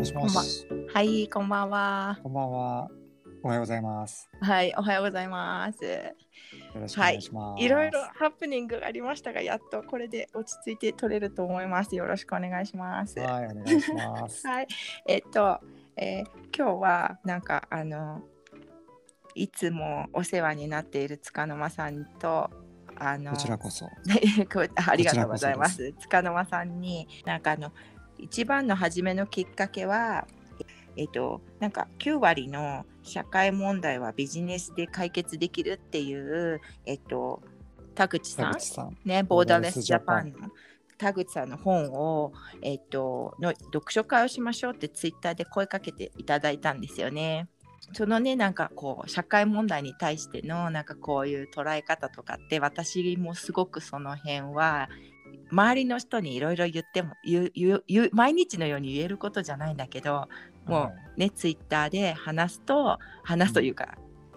もしもし。はい、こんばんは。こんばんは。おはようございます。はい、おはようございます。よろしくお願いします。いろいろハプニングがありましたが、やっとこれで落ち着いて取れると思います。よろしくお願いします。ははい、お願いします。い、えっと、えー今日はなんかあのいつもお世話になっている塚の間さんとあのこちらこそ。ありがとうございます。塚の間さんになんかあの一番の初めのきっかけはえっとなんか9割の社会問題はビジネスで解決できるっていうえっと田口さん？ねボーダーレスジャパンの田口さんの本をえっとの読書会をしましょうってツイッターで声かけていただいたんですよね。そのねなんかこう社会問題に対してのなんかこういう捉え方とかって私もすごくその辺は周りの人にいろいろ言っても言う言う毎日のように言えることじゃないんだけどもはうねツイッターで話すと話すというか、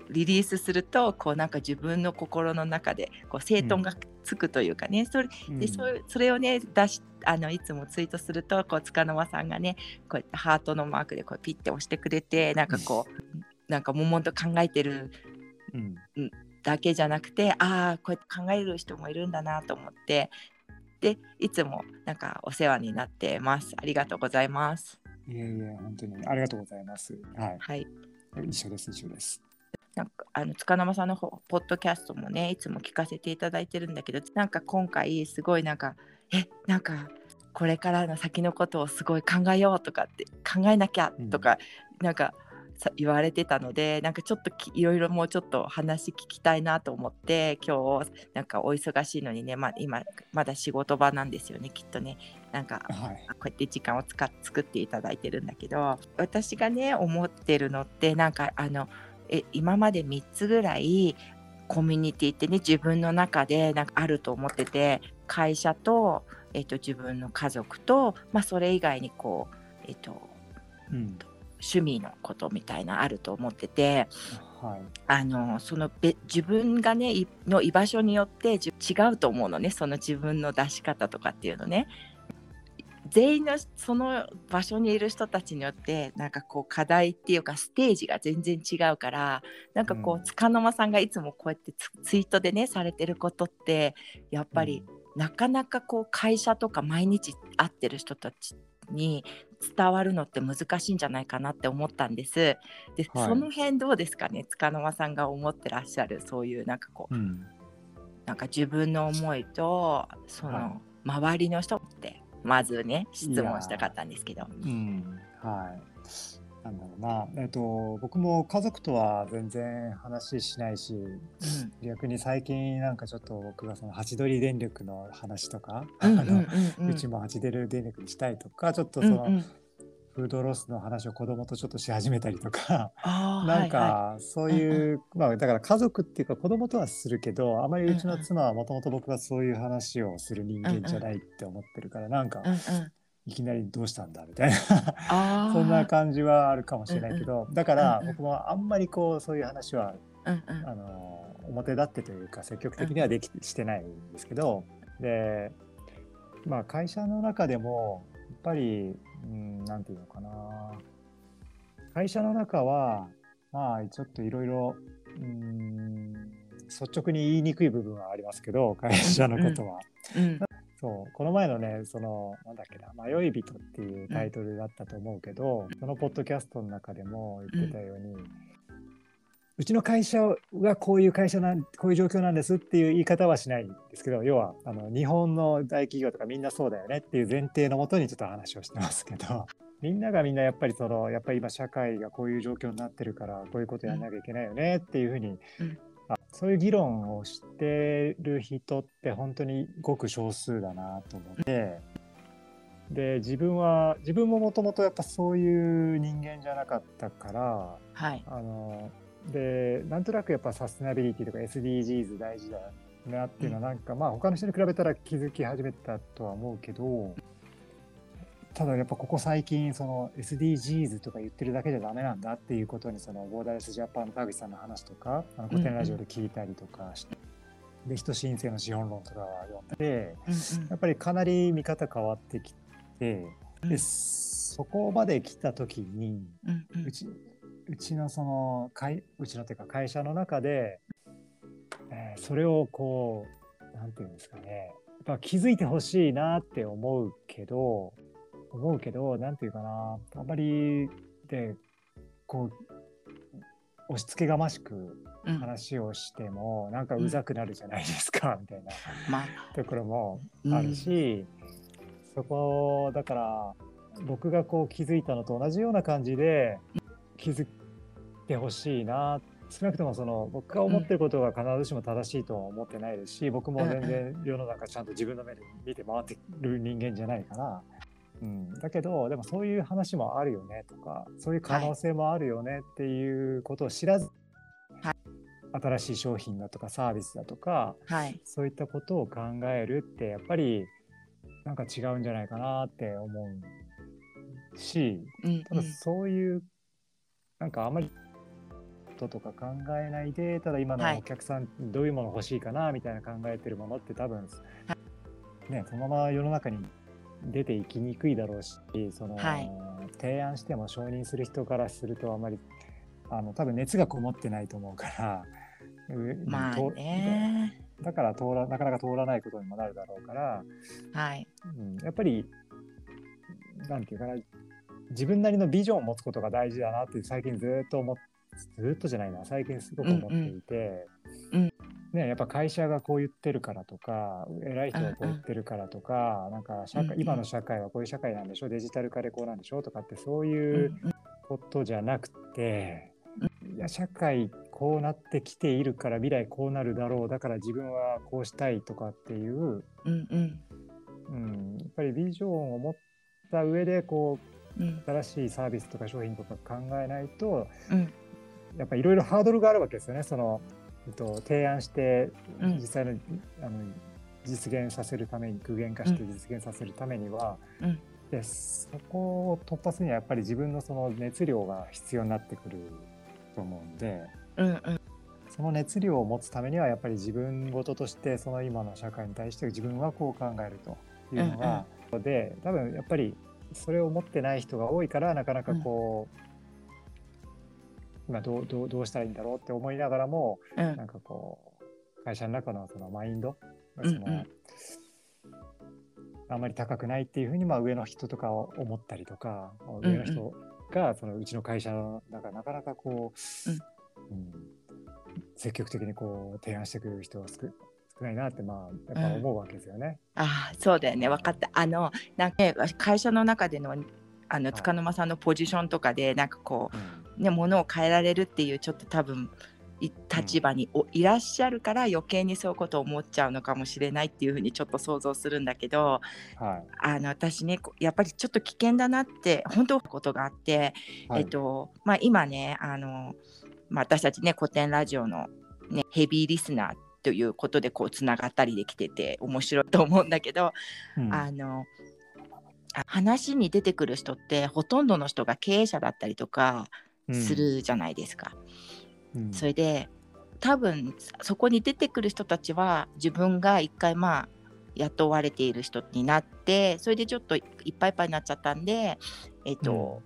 リリースするとこうなんか自分の心の中でこう整頓がつくというかね、それいでそれをね出しあのいつもツイートするとこう塚の間さんがねこうやってハートのマークでこうピッて押してくれてなんかこうなんか悶々と考えてるうん。だけじゃなくてああこうやって考える人もいるんだなと思ってでいつもなんかお世話になってますありがとうございますいえいえ、本当にありがとうございます。ははいい。一緒です、一緒です。なんかあの塚の間さんの方ポッドキャストもねいつも聞かせていただいてるんだけどなんか今回すごいなんかえなんかこれからの先のことをすごい考えようとかって考えなきゃとか、なんかさ言われてたのでなんかちょっときいろいろもうちょっと話聞きたいなと思って今日なんかお忙しいのにね、まあ、今まだ仕事場なんですよねきっとねなんかはい。こうやって時間を使っ作っていただいてるんだけど私がね思ってるのってなんかあのえ今まで3つぐらいコミュニティってね自分の中でなんかあると思ってて会社と,、えっと自分の家族と、まあ、それ以外にこう、えっとうん。趣味のことみたいなあると思っててはい。あのそのべ自分がねいの居場所によってじ違うと思うのねその自分の出し方とかっていうのね。全員のその場所にいる人たちによってなんかこう課題っていうかステージが全然違うからなんかこうんう束の間さんがいつもこうやってツツイートでねされてることってやっぱりなかなかこう会社とか毎日会ってる人たちに伝わるのって難しいんじゃないかなって思ったんです。で、はいその辺どうですかね？塚の間さんが思ってらっしゃるそういうなんかこううん。なんか自分の思いとそはの周りの人ってまずね質問したかったんですけど。うん。はい。なんだろうな。えっと、僕も家族とは全然話しないし、うん。逆に最近なんかちょっと僕がそのハチドリ電力の話とか、うんあのうんうん。うちもハチドリ電力にしたいとか、ちょっとその、うんうん。フードロスの話を子供とちょっとし始めたりとか、なん はいはかそういう、まあだから家族っていうか子供とはするけど、あまりうちの妻はもともと僕がそういう話をする人間じゃないって思ってるから、なんかいうんうんいきなりどうしたんだみたいな、そんな感じはあるかもしれないけど、だからうんうん。僕もあんまりこうそういう話はうんうん。あの表立ってというか積極的にはできしてないんですけど、でまあ会社の中でもやっぱり、うん、なんていうのかな。会社の中はまあちょっといろいろうん率直に言いにくい部分はありますけど会社のことは。うんそうこの前のねそのなんだっけな「迷い人」っていうタイトルだったと思うけど、そのポッドキャストの中でも言ってたように、うちの会社はこういう会社なんこういう状況なんですっていう言い方はしないんですけど要はあの日本の大企業とかみんなそうだよねっていう前提のもとにちょっと話をしてますけどみんながみんなやっぱりそのやっぱり今社会がこういう状況になってるからこういうことやんなきゃいけないよねっていうふうに、うん。あそういう議論をしてる人って本当にごく少数だなと思って。で自分は自分ももともとやっぱそういう人間じゃなかったからはいあのでなんとなくやっぱサステナビリティとか SDGs 大事だなっていうのはなんか、まあ他の人に比べたら気づき始めたとは思うけどただやっぱここ最近その SDGs とか言ってるだけじゃダメなんだっていうことにそのボーダーレスジャパンの田口さんの話とかあの古典ラジオで聞いたりとかして、で人申請の資本論とかは読んでうんうん。やっぱりかなり見方変わってきてうん。でそそこまで来た時にうんうん。うちうちのその会うちのっていうか会社の中で、えーそれをこうなんていうんですかねやっぱ気づいてほしいなって思うけど思うけどなんていうかな。あんまりでこう押し付けがましくうん。話をしてもなんかうざくなるじゃないですか、みたいな。まあ。ところもあるし、そこだから僕がこう気づいたのと同じような感じで気づいてほしいな。少なくともその僕が思ってることが必ずしも正しいとは思ってないですし僕も全然世の中ちゃんと自分の目で見て回ってる人間じゃないから。うん、だけどでもそういう話もあるよねとかそういう可能性もあるよねっていうことを知らず、は新しい商品だとかサービスだとかはい。そういったことを考えるってやっぱりなんか違うんじゃないかなって思うしうんただそういうなんかあまりこととか考えないでただ今のはい。お客さんどういうもの欲しいかなみたいな考えてるものって多分、ね、そのまま世の中に出ていきにくいだろうしその、はい。提案しても承認する人からするとあまりあの多分熱がこもってないと思うから。うまあとねだから通らなかなか通らないことにもなるだろうから、はい。うん、やっぱりなんていうかな自分なりのビジョンを持つことが大事だなって最近ずっと思っずっとじゃないな最近すごく思っていて、うん。うんね、やっぱ会社がこう言ってるからとか偉い人がこう言ってるからとか、なんか社会、今の社会はこういう社会なんでしょデジタル化でこうなんでしょとかってそううんいううんことじゃなくて、いや社会こうなってきているから未来こうなるだろうだから自分はこうしたいとかっていう、うんうん。うん、やっぱりビジョンを持った上でこう新しいサービスとか商品とか考えないとうん。やっぱりいろいろハードルがあるわけですよね。その、えっと、提案してうん。実際の,、あの実現させるために具現化して実現させるためには、うん。でそこを突破するにはやっぱり自分のその熱量が必要になってくると思うんで。うんうん。その熱量を持つためにはやっぱり自分事としてその今の社会に対して自分はこう考えるというのが、で多分やっぱりそれを持ってない人が多いからなかなかこう、今どうどうどうしたらいいんだろうって思いながらもうん。なんかこう会社の中のそのマインドがその、うん。うんあんまり高くないっていうふうにまあ上の人とかを思ったりとか、上の人がそのうちの会社の中なかなかこう、うん。積極的にこう提案してくれる人は少少ないなってまあやっぱ思うわけですよね。ああそうだよね。分かった。あのなんかね会社の中でのあのい。塚沼さんのポジションとかでなんかこうん。うねものを変えられるっていうちょっと多分い立場においらっしゃるから余計にそういうことを思っちゃうのかもしれないっていうふうにちょっと想像するんだけどはい。あの私ねこやっぱりちょっと危険だなって本当ことがあって、はい。えっとまあ、今ねあの、まあ、私たちね古典ラジオの、ね、ヘビーリスナーということでこうつながったりできてて面白いと思うんだけど、うん。あのあ話に出てくる人ってほとんどの人が経営者だったりとかす、るじゃないですか。うん。それで多分そこに出てくる人たちは自分が一回まあ雇われている人になってそれでちょっといっぱいいっぱいになっちゃったんで、えっと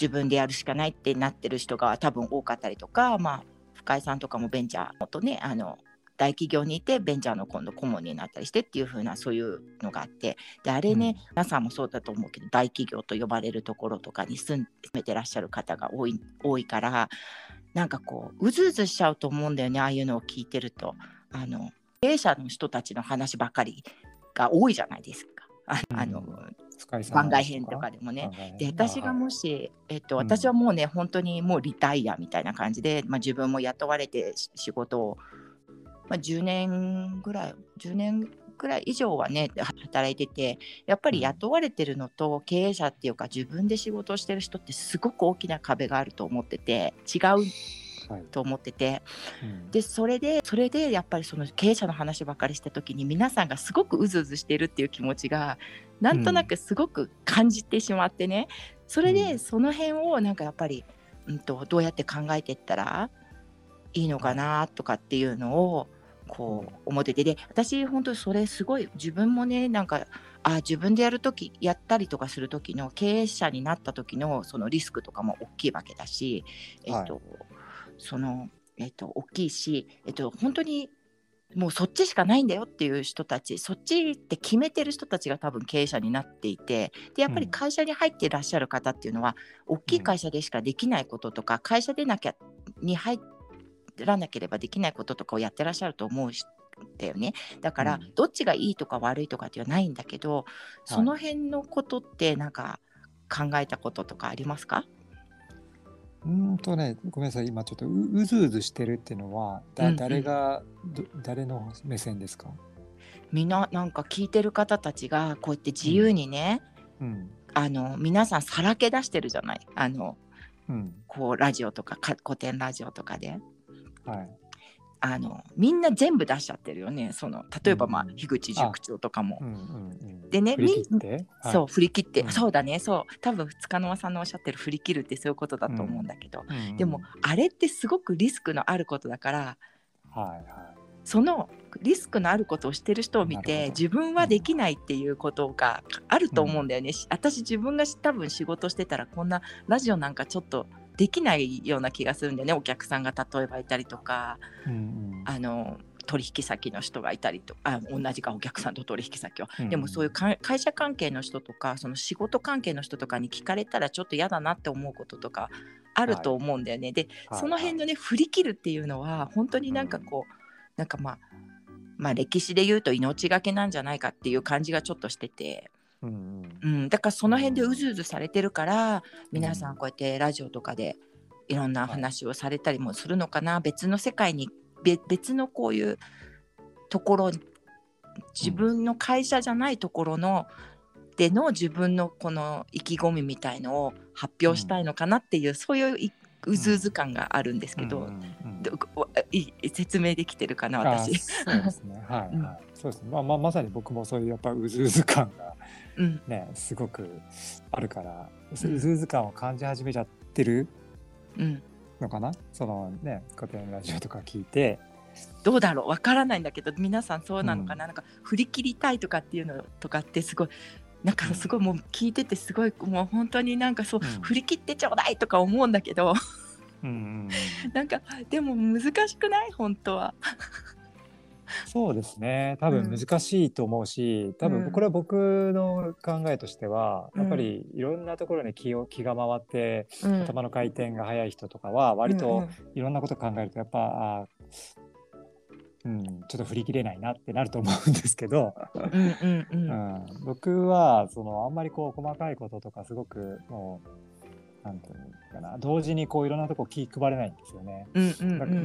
自分でやるしかないってなってる人が多分多かったりとか、まあ、深井さんとかもベンチャーとねあの大企業にいてベンチャーの今度顧問になったりしてっていう風なそういうのがあって。であれね、皆さんもそうだと思うけど大企業と呼ばれるところとかに住めてらっしゃる方が多い多いからなんかこううずうずしちゃうと思うんだよねああいうのを聞いてると。あの経営者の人たちの話ばかりが多いじゃないですか。ああの深井さん番外編とかでもね。で私がもし、えっと、うん私はもうね、本当にもうリタイアみたいな感じで、まあ、自分も雇われてし仕事を、まあ、10年ぐらい10年ぐらい以上はね働いててやっぱり雇われてるのと経営者っていうか自分で仕事をしてる人ってすごく大きな壁があると思ってて違うはい。と思ってて。うん。でそれでそれでやっぱりその経営者の話ばかりした時に皆さんがすごくうずうずしているっていう気持ちがなんとなくすごく感じてしまってね、それうん。でその辺をなんかやっぱり、うん、とどうやって考えていったらいいのかなとかっていうのをこう思ってて。で私本当にそれすごい自分もねなんかあ自分でやる時やったりとかする時の経営者になった時のそのリスクとかも大きいわけだし、えっとはそのえっと大きいし、えっと本当にもうそっちしかないんだよっていう人たちそっちって決めてる人たちが多分経営者になっていてでやっぱりうん。会社に入っていらっしゃる方っていうのは、大きい会社でしかできないこととか、会社でなきゃに入らなければできないこととかをやってらっしゃると思うしだよね。だから、うん。どっちがいいとか悪いとかっていうのはないんだけどその辺のことってなんか考えたこととかありますか、うーんとね、ごめんなさい、今ちょっとううずうずしてるっていうのは、だうんうん。誰がど、誰の目線ですか？みんななんか聞いてる方たちがこうやって自由にね、うん。あの皆さんさらけ出してるじゃない？あのうん。こうラジオとかか古典ラジオとかではい。あのみんな全部出しちゃってるよね。その例えば、まあうん樋口塾長とかも。う。んうんうん。でね振り切って、そう振り切って、うん。そうだね。そう。多分塚の間さんのおっしゃってる振り切るってそういうことだと思うんだけど、はい、うん。うん。でもあれってすごくリスクのあることだからはいはい。そのリスクのあることをしてる人を見て自分はできないっていうことがあると思うんだよね、し私自分が多分仕事してたらこんなラジオなんかちょっとできないような気がするんだよねお客さんが例えばいたりとか。うんうん。あの取引先の人がいたりとあ同じかお客さんと取引先は、うんでもそういうか会社関係の人とかその仕事関係の人とかに聞かれたらちょっと嫌だなって思うこととかあると思うんだよね。ではいその辺のね振り切るっていうのは本当になんかこう、なんかまあまあ歴史で言うと命がけなんじゃないかっていう感じがちょっとしてて、うんうん。うん、だからその辺でうずうずされてるから皆さんこうやってラジオとかでいろんな話をされたりもするのかな、別の世界にべ別のこういうところ自分の会社じゃないところの、での自分のこの意気込みみたいのを発表したいのかなっていう、そういういうずうず感があるんですけど、うんうん説明できてるかなあ私。そうですね。はい、うん。はい。そうですね。まあ、まあ、まさに僕もそういうやっぱうずうず感がうん。ね、すごくあるから、ううんずうず感を感じ始めちゃってるうん、のかな？そのね、古典ラジオとか聞いて。どうだろう？わからないんだけど皆さんそうなのかな,、なんか振り切りたいとかっていうのとかってすごいなんかすごいもう聞いててすごいもう本当になんかそう、うん。振り切ってちょうだいとか思うんだけど。うんうんうん。なんかでも難しくない？本当は。そうですね。多分難しいと思うし、多うん。分これは僕の考えとしては、うん。やっぱりいろんなところに気を気が回って、うん。頭の回転が速い人とかは割うんといろんなこと考えるとやっぱ、うん、ちょっと振り切れないなってなると思うんですけど、僕はそのあんまりこう細かいこととかすごくもうなんていうのかな同時にこういろんなとこ気配れないんですよね。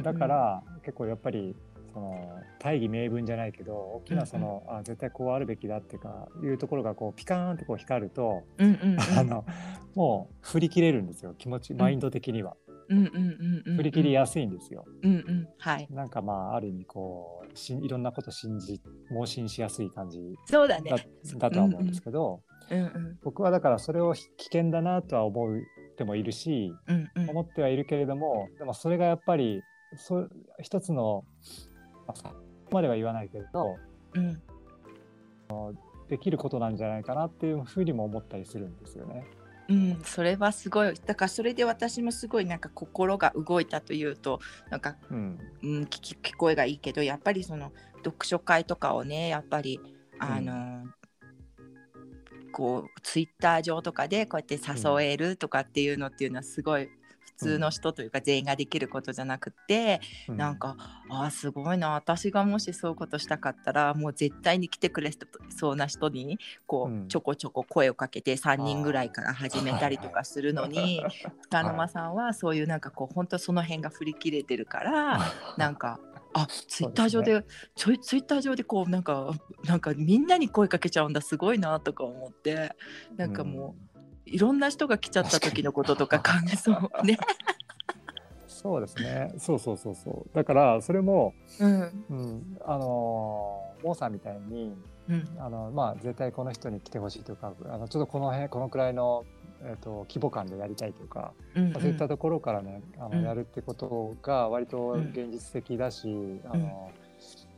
だから結構やっぱりその大義名分じゃないけど大きなその、あ絶対こうあるべきだっていうかいうところがこうピカーンってこう光ると、うんうんうん。あのもう振り切れるんですよ気持ちマインド的には、うんうんうんうん振り切りやすいんですよ。うんうん。はい。なんかまあある意味こうしいろんなこと信じ盲信しやすい感じそうだね。だだとは思うんですけど、うんうん。僕はだからそれを危険だなとは思ってもいるしうんうん。思ってはいるけれどもでもそれがやっぱりそ一つの、まあ、そこまでは言わないけどうん。できることなんじゃないかなっていうふうにも思ったりするんですよね。うん、それはすごい。だからそれで私もすごいなんか心が動いたというとなんか、うん。うん、聞き聞こえがいいけどやっぱりその読書会とかをねやっぱりあの、こうツイッター上とかでこうやって誘えるとかっていうのっていうのはすごい普通の人というか全員ができることじゃなくて、うん。なんかあーすごいな私がもしそういうことしたかったらもう絶対に来てくれそうな人にこう、うん。ちょこちょこ声をかけて3人ぐらいから始めたりとかするのに塚沼さんはそういうなんかこう本当その辺が振り切れてるから なんか。あツイッター上でちょいツイッター上でこうなんかなんかみんなに声かけちゃうんだすごいなとか思ってなんかもう、いろんな人が来ちゃった時のこととか考えそうね。そうですね。そうそうそうそう。だからそれも、うん。うん、あのーモーさんみたいにうん。あのまあ絶対この人に来てほしいとかあのちょっとこの辺このくらいの、えー、と規模感でやりたいとか、うんまあそういったところからねあうん。のやるってことが割と現実的だし、あの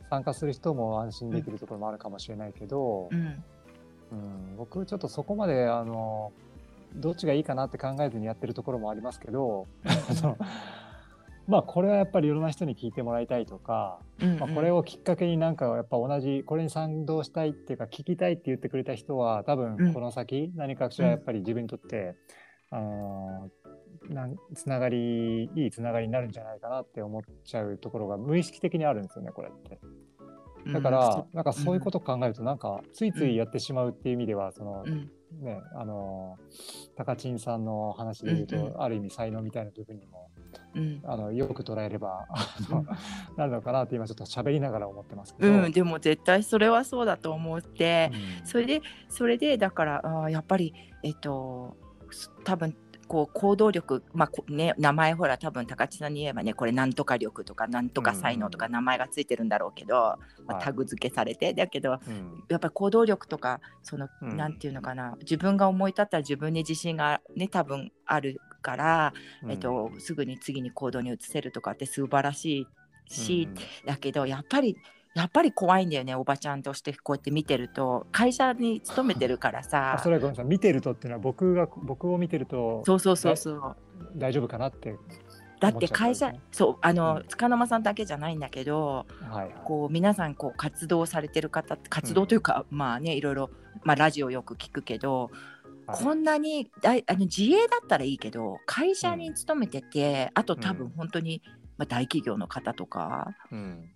参加する人も安心できるところもあるかもしれないけど、うん。うん、僕ちょっとそこまであのどっちがいいかなって考えずにやってるところもありますけど、そのまあこれはやっぱりいろんな人に聞いてもらいたいとか、うんうん。まあ、これをきっかけになんかやっぱ同じこれに賛同したいっていうか聞きたいって言ってくれた人は多うん。分この先何かしらやっぱり自分にとって、あのなんつながりいいつながりになるんじゃないかなって思っちゃうところが無意識的にあるんですよねこれって。だから、なんかそういうことを考えるとなんかついついやってしまうっていう意味ではそのうんうんねあの高知さんの話で言うと、うんうん。ある意味才能みたいな部分にもうん。あのよく捉えればあの、なるのかなって今ちょっと喋りながら思ってますけど。うん、でも絶対それはそうだと思って、うん。それでそれでだからあーやっぱりえっとす多分こう行動力まあこね名前ほら多分高知さんに言えばねこれなんとか力とかなんとか才能とか名前がついてるんだろうけど、まあ、はい。タグ付けされてだけどうん。やっぱり行動力とかその、うん。なんていうのかな自分が思い立ったら自分に自信がね多分あるから、えっと、すぐに次に行動に移せるとかって素晴らしいし、だけどやっぱりやっぱり怖いんだよねおばちゃんとしてこうやって見てると。会社に勤めてるからあさそれはごめんなさい。見てるとっていうのは僕が僕を見てるとそうそうそうそう。大丈夫かなってだって会社、そうあの、うん。塚沼さんだけじゃないんだけどはいはい。こう皆さんこう活動されてる方活動というか、まあねいろいろ、まあ、ラジオよく聞くけど、はい。こんなに大あの自営だったらいいけど会社に勤めてて、あと多分うん。本当に、まあ、大企業の方とかうん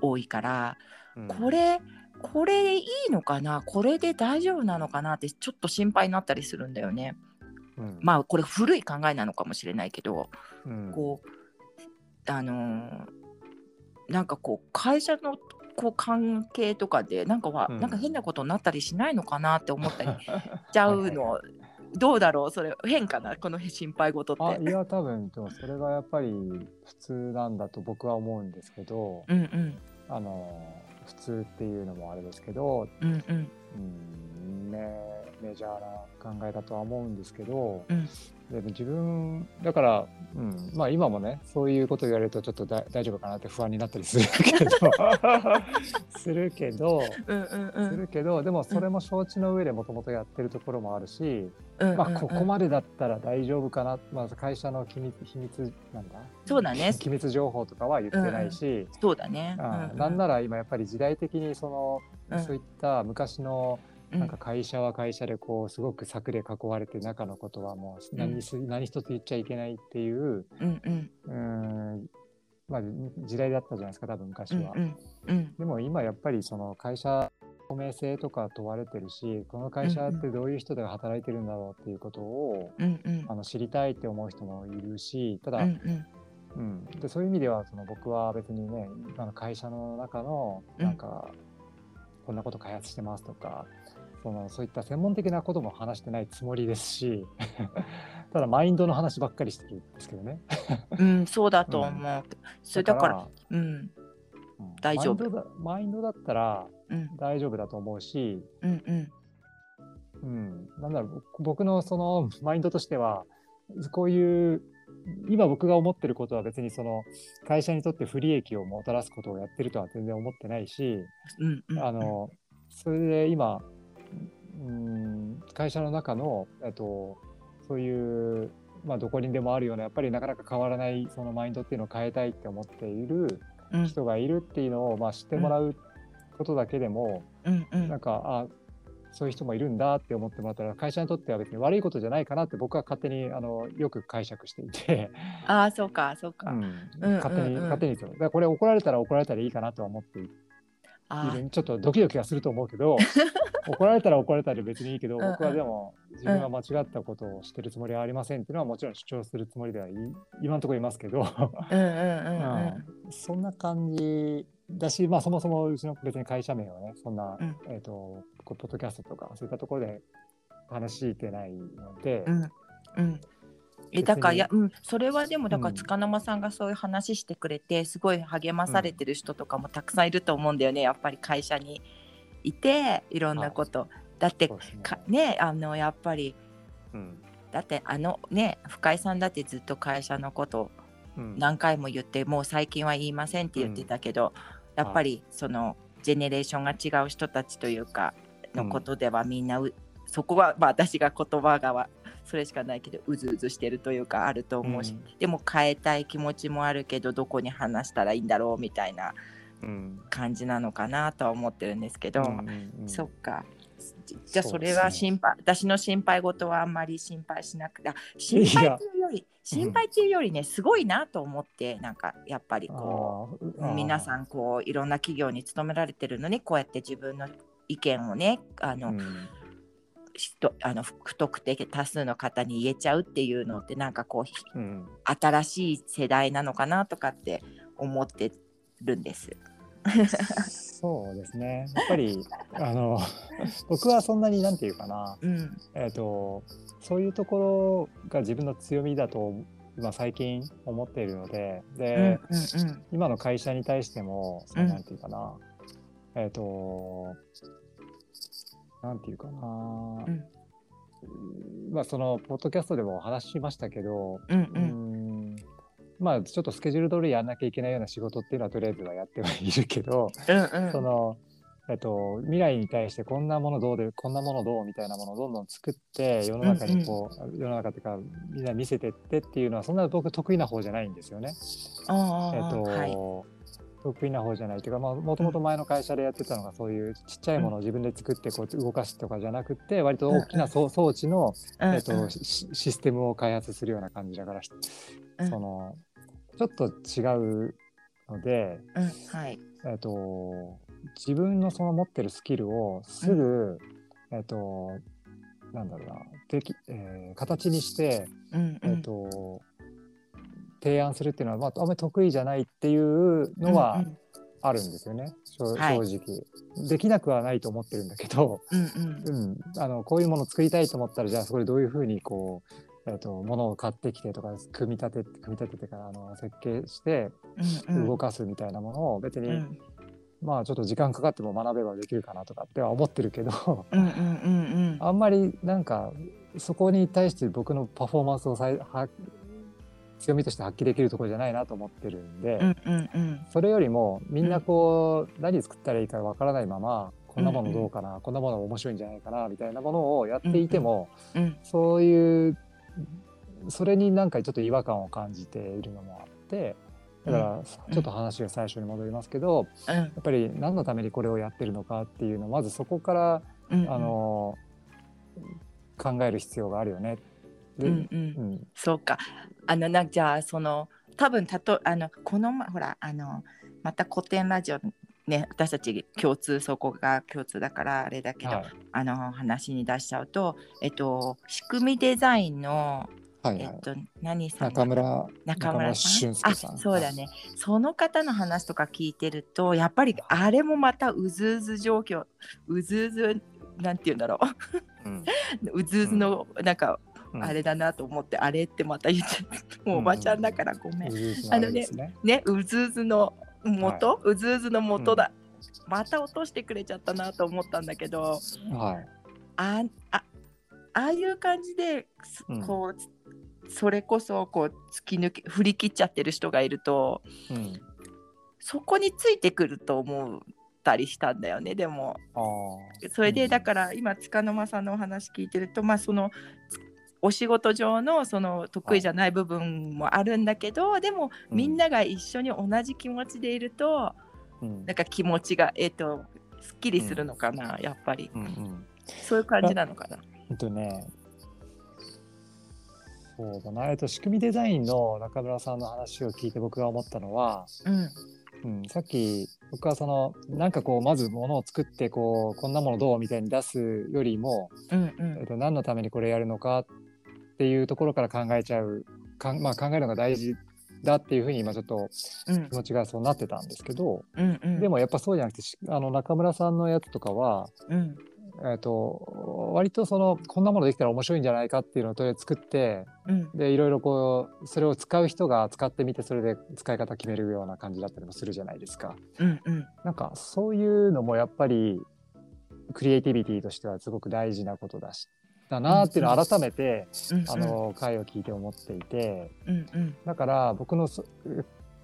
多いから、うん。これこれいいのかな？これで大丈夫なのかなってちょっと心配になったりするんだよね。うん。まあこれ古い考えなのかもしれないけど、うん。こうあのーなんかこう会社のこう関係とかでなんかは、うん。なんか変なことになったりしないのかなって思ったりしちゃうのどうだろう？それ変かな？この心配事っあて。いや多分でもそれがやっぱり普通なんだと僕は思うんですけど、うんうん。あの普通っていうのもあれですけど、うんうんうんね、メジャーな考えだとは思うんですけど、うん。でも自分だから、うん、まあ今もねそういうこと言われるとちょっとだ大丈夫かなって不安になったりするけど するけどうんうんうすんるけどでもそれも承知の上でもともとやってるところもあるし、うんまあここうんまでだったら大丈夫かな、まあ、会社の機密秘密なんだ？そうだね。機密情報とかは言ってないし、そうだね。うん。なんなら今やっぱり時代的にその、うん。そういった昔のうん。なんか会社は会社でこうすごく柵で囲われて中のことはもう何す、何一つ言っちゃいけないっていううんうん。うまあ、時代だったじゃないですか多分昔は。うんうん。うん。でも今やっぱりその会社透明性とか問われてるしこの会社ってどういう人が働いてるんだろうっていうことを、うんうん。あの知りたいって思う人もいるしただ、うんうん。うん、でそういう意味ではその僕は別にね今の会社の中のうんなん。か、こんなこと開発してますとかそのそういった専門的なことも話してないつもりですし ただマインドの話ばっかりしてるんですけどね。うんそうだと思う。それだからうん。うん。大丈夫。マインドだったらうん。大丈夫だと思うし、うんうん。うん、なんだろう僕のそのマインドとしてはこういう今僕が思ってることは別にその会社にとって不利益をもたらすことをやってるとは全然思ってないし、うんうんあのそれで今、うん、会社の中の、えっと、そういう、まあ、どこにでもあるようなやっぱりなかなか変わらないそのマインドっていうのを変えたいって思っているうん。人がいるっていうのを、まあ、知ってもらうことだけでも、うんうん。なんかあそういう人もいるんだって思ってもらったら会社にとっては別に悪いことじゃないかなって僕は勝手にあのよく解釈していて、ああそうかそうか。うん。うん勝手に、うんうん。勝手にですよ。だからこれ怒られたら怒られたらいいかなとは思っていある。ちょっとドキドキはすると思うけど 怒られたら怒られたで別にいいけど僕はでも自分が間違ったことをしてるつもりはありませんっていうのはもちろん主張するつもりではい今のところいますけど、うんうんうんうん。そんな感じだし、まあ、そもそもうちの別に会社名をねそんな、うん。えー、とポッドキャストとかそういったところで話してないので、うん。うん。えだからいや、うん、それはでもだからうん。塚沼さんがそういう話してくれてすごい励まされてる人とかもたくさんいると思うんだよね。やっぱり会社にいていろんなこと。だってね。かねあのやっぱりうん。だってあのね深井さんだってずっと会社のことうん。何回も言ってもう最近は言いませんって言ってたけど、やっぱりそのジェネレーションが違う人たちというかのことではみんなう、そこは、まあ、私が言葉がわ それしかないけどうずうずしてるというかあると思うし、うん。でも変えたい気持ちもあるけどどこに話したらいいんだろうみたいなうん。感じなのかなとは思ってるんですけど、うんうんうん。そっか。じじゃあそれは心配、私の心配事はあんまり心配しなくてあ心配っていうより心配っていうよりねすごいなと思ってなんかやっぱりこう皆さんこういろんな企業に勤められてるのにこうやって自分の意見をねあの、うん人あの不特定多数の方に言えちゃうっていうのってなんかこうひうん新しい世代なのかなとかって思ってるんです。そうですね。やっぱりあの 僕はそんなになんていうかな、うん。えっ、とそういうところが自分の強みだと今最近思っているので、うんで、うん。今の会社に対してもそううん。なんていうかな、えっ、となんていうかな、うん。まあそのポッドキャストでもお話ししましたけど、うんううんんまあちょっとスケジュール通りやんなきゃいけないような仕事っていうのはとりあえずはやってはいるけど、うんうん。その、えっと、未来に対してこんなものどうでこんなものどうみたいなものをどんどん作って世の中にこう、世の中っていうかみんな見せてってっていうのはそんな僕得意な方じゃないんですよね。あえっと、はい。得意な方じゃないっていうかまあもともと前の会社でやってたのがそういうちっちゃいものを自分で作ってこう動かすとかじゃなくって割と大きな装装置の、うんえっと、シシステムを開発するような感じだから、うん。そのちょっと違うので。うんはい。えっと、自分のその持ってるスキルをすぐ、えっと、なんだろうな、でき、えー形にして、うんえっと、提案するっていうのは、まあ、あんまり得意じゃないっていうのはうんあるんですよね、正はい。正直。できなくはないと思ってるんだけど、うんうん。うん、あのこういうものを作りたいと思ったら、じゃあそこでどういうふうにこう、えっと、ものを買ってきてとか組み立て組み立ててからあの設計して動かすみたいなものを別に、うん。まあちょっと時間かかっても学べばできるかなとかっては思ってるけどうんあんまりなんかそこに対して僕のパフォーマンスをさいは強みとして発揮できるところじゃないなと思ってるんで、それよりもみんなこう、何作ったらいいかわからないままこんなものどうかな、こんなもの面白いんじゃないかなみたいなものをやっていても、うん。そういうそれになんかちょっと違和感を感じているのもあってだからちょっと話が最初に戻りますけど、うん。やっぱり何のためにこれをやってるのかっていうのをまずそこから、うんあの考える必要があるよね。で、うんうん。うん。そうか。あのなじゃあその多分たとあのこのまほらあのまた古典ラジオね私たち共通そこが共通だからあれだけど、はい。あの話に出しちゃうとえっと仕組みデザインのはいはい。えっと何さん中村中村さん？俊介さん。あそうだね、その方の話とか聞いてるとやっぱりあれもまたうずうず状況うずうずなんて言うんだろう。ん。う うずうずのなんかうん。あれだなと思って、あれってまた言っちゃってもうおばちゃんだからごめん、うずうずのあれですね。ねうずうずの元、うずうずの元だ、また落としてくれちゃったなと思ったんだけど。はい。ああああいう感じですうん。こう、それこそこう突き抜け振り切っちゃってる人がいるとうん。そこについてくると思ったりしたんだよねでも。それうん。でだから今塚の間さんのお話聞いてるとまあそのつお仕事上のその得意じゃない部分もあるんだけどでもうんみんなが一緒に同じ気持ちでいるとうんなんか気持ちがえっ、とすっきりするのかな、やっぱりうんうん。そういう感じなのかな。えっとね。そうだな。えっと仕組みデザインの中村さんの話を聞いて僕が思ったのは、うんうん、さっき僕はそのなんかこうまずものを作ってこうこんなものどうみたいに出すよりも、うんうえっと、何のためにこれやるのかっていうところから考えちゃうかん、まあ、考えるのが大事だっていうふうに今ちょっとん。気持ちがそうなってたんですけど、うんうん。でもやっぱそうじゃなくてしあの中村さんのやつとかは、うん。えっと割とそのこんなものできたら面白いんじゃないかっていうのをとりあえず作ってうん。でいろいろこうそれを使う人が使ってみてそれで使い方決めるような感じだったりもするじゃないですか。うんうん。なんかそういうのもやっぱりクリエイティビティとしてはすごく大事なことだしだなっていうのを改めて、うんあの回を聞いて思っていて。うんうん。だから僕のそ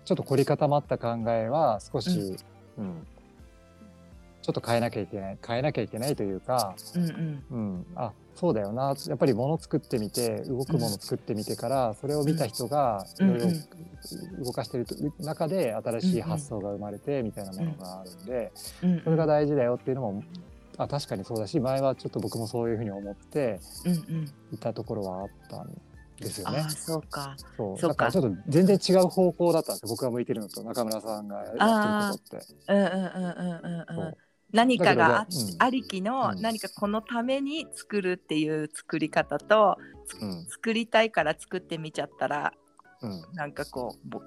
ちょっと凝り固まった考えは少し、うん。ちょっと変えなきゃいけない変えなきゃいけないというか、うんうん。うん、あそうだよな。やっぱり物作ってみて動くもの作ってみてから、それを見た人がそれを動かしてると中で新しい発想が生まれてみたいなものがあるんで、うん。それが大事だよっていうのもあ確かにそうだし前はちょっと僕もそういうふうに思ってうんうん。いたところはあったんですよね。ああ。そうか。そう。そうか。だからちょっと全然違う方向だったんですよ僕が向いてるのと中村さんがやってることって。うんうんうんうんうんそううん。何かがあ,、りきの、うん。何かこのために作るっていう作り方とうん。作りたいから作ってみちゃったらうん。なんかこうぼ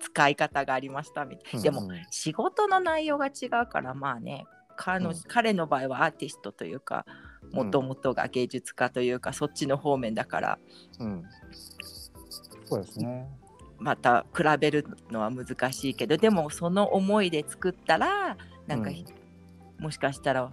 使い方がありましたみたい。な、でもうん。仕事の内容が違うからまあね彼の、うん。彼の場合はアーティストというかもともとが芸術家というか、そっちの方面だから。うん、そうですね。また比べるのは難しいけどでもその思いで作ったらなんか、うん。もしかしたら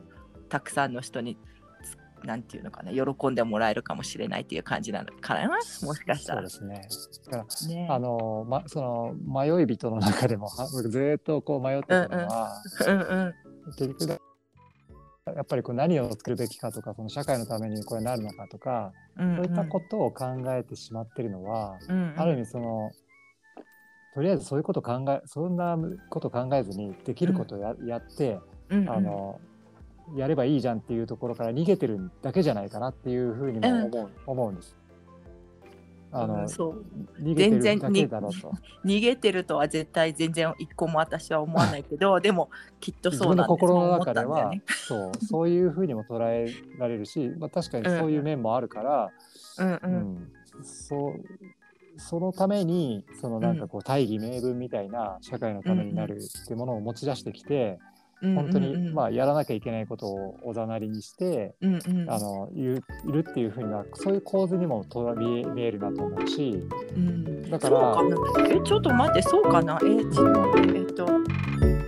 たくさんの人につなんていうのかな喜んでもらえるかもしれないっていう感じなのかな。もしかしたら。そうで。すね。だからね。あの、ま、その迷い人の中でも ずーっとこう迷ってたのは、うんうん結局だやっぱりこう何を作るべきかとかその社会のためにこれなるのかとか、うんそういったことを考えてしまってるのは、うんうん。ある意味そのとりあえずそういうこと考えそんなこと考えずにできることをや,、やってうんうん。あのやればいいじゃんっていうところから逃げてるだけじゃないかなっていうふうにも思う,、思うんです。あの、うんそう。逃げてるだけだろうと。逃げてるとは絶対全然一個も私は思わないけど でもきっと自そうなんです。心の中では、そうそういうふうにも捉えられるし、まあ、確かにそういう面もあるから、うんううん。んそうそのためにそのなんかこう大義名分みたいな社会のためになるってものを持ち出してきて、本当にまあやらなきゃいけないことをおざなりにして、うんうん。あの言ういるっていうふうなそういう構図にもと見え見えるなと思うしうん。だからえちょっと待ってそうかな。えちょっと待ってえ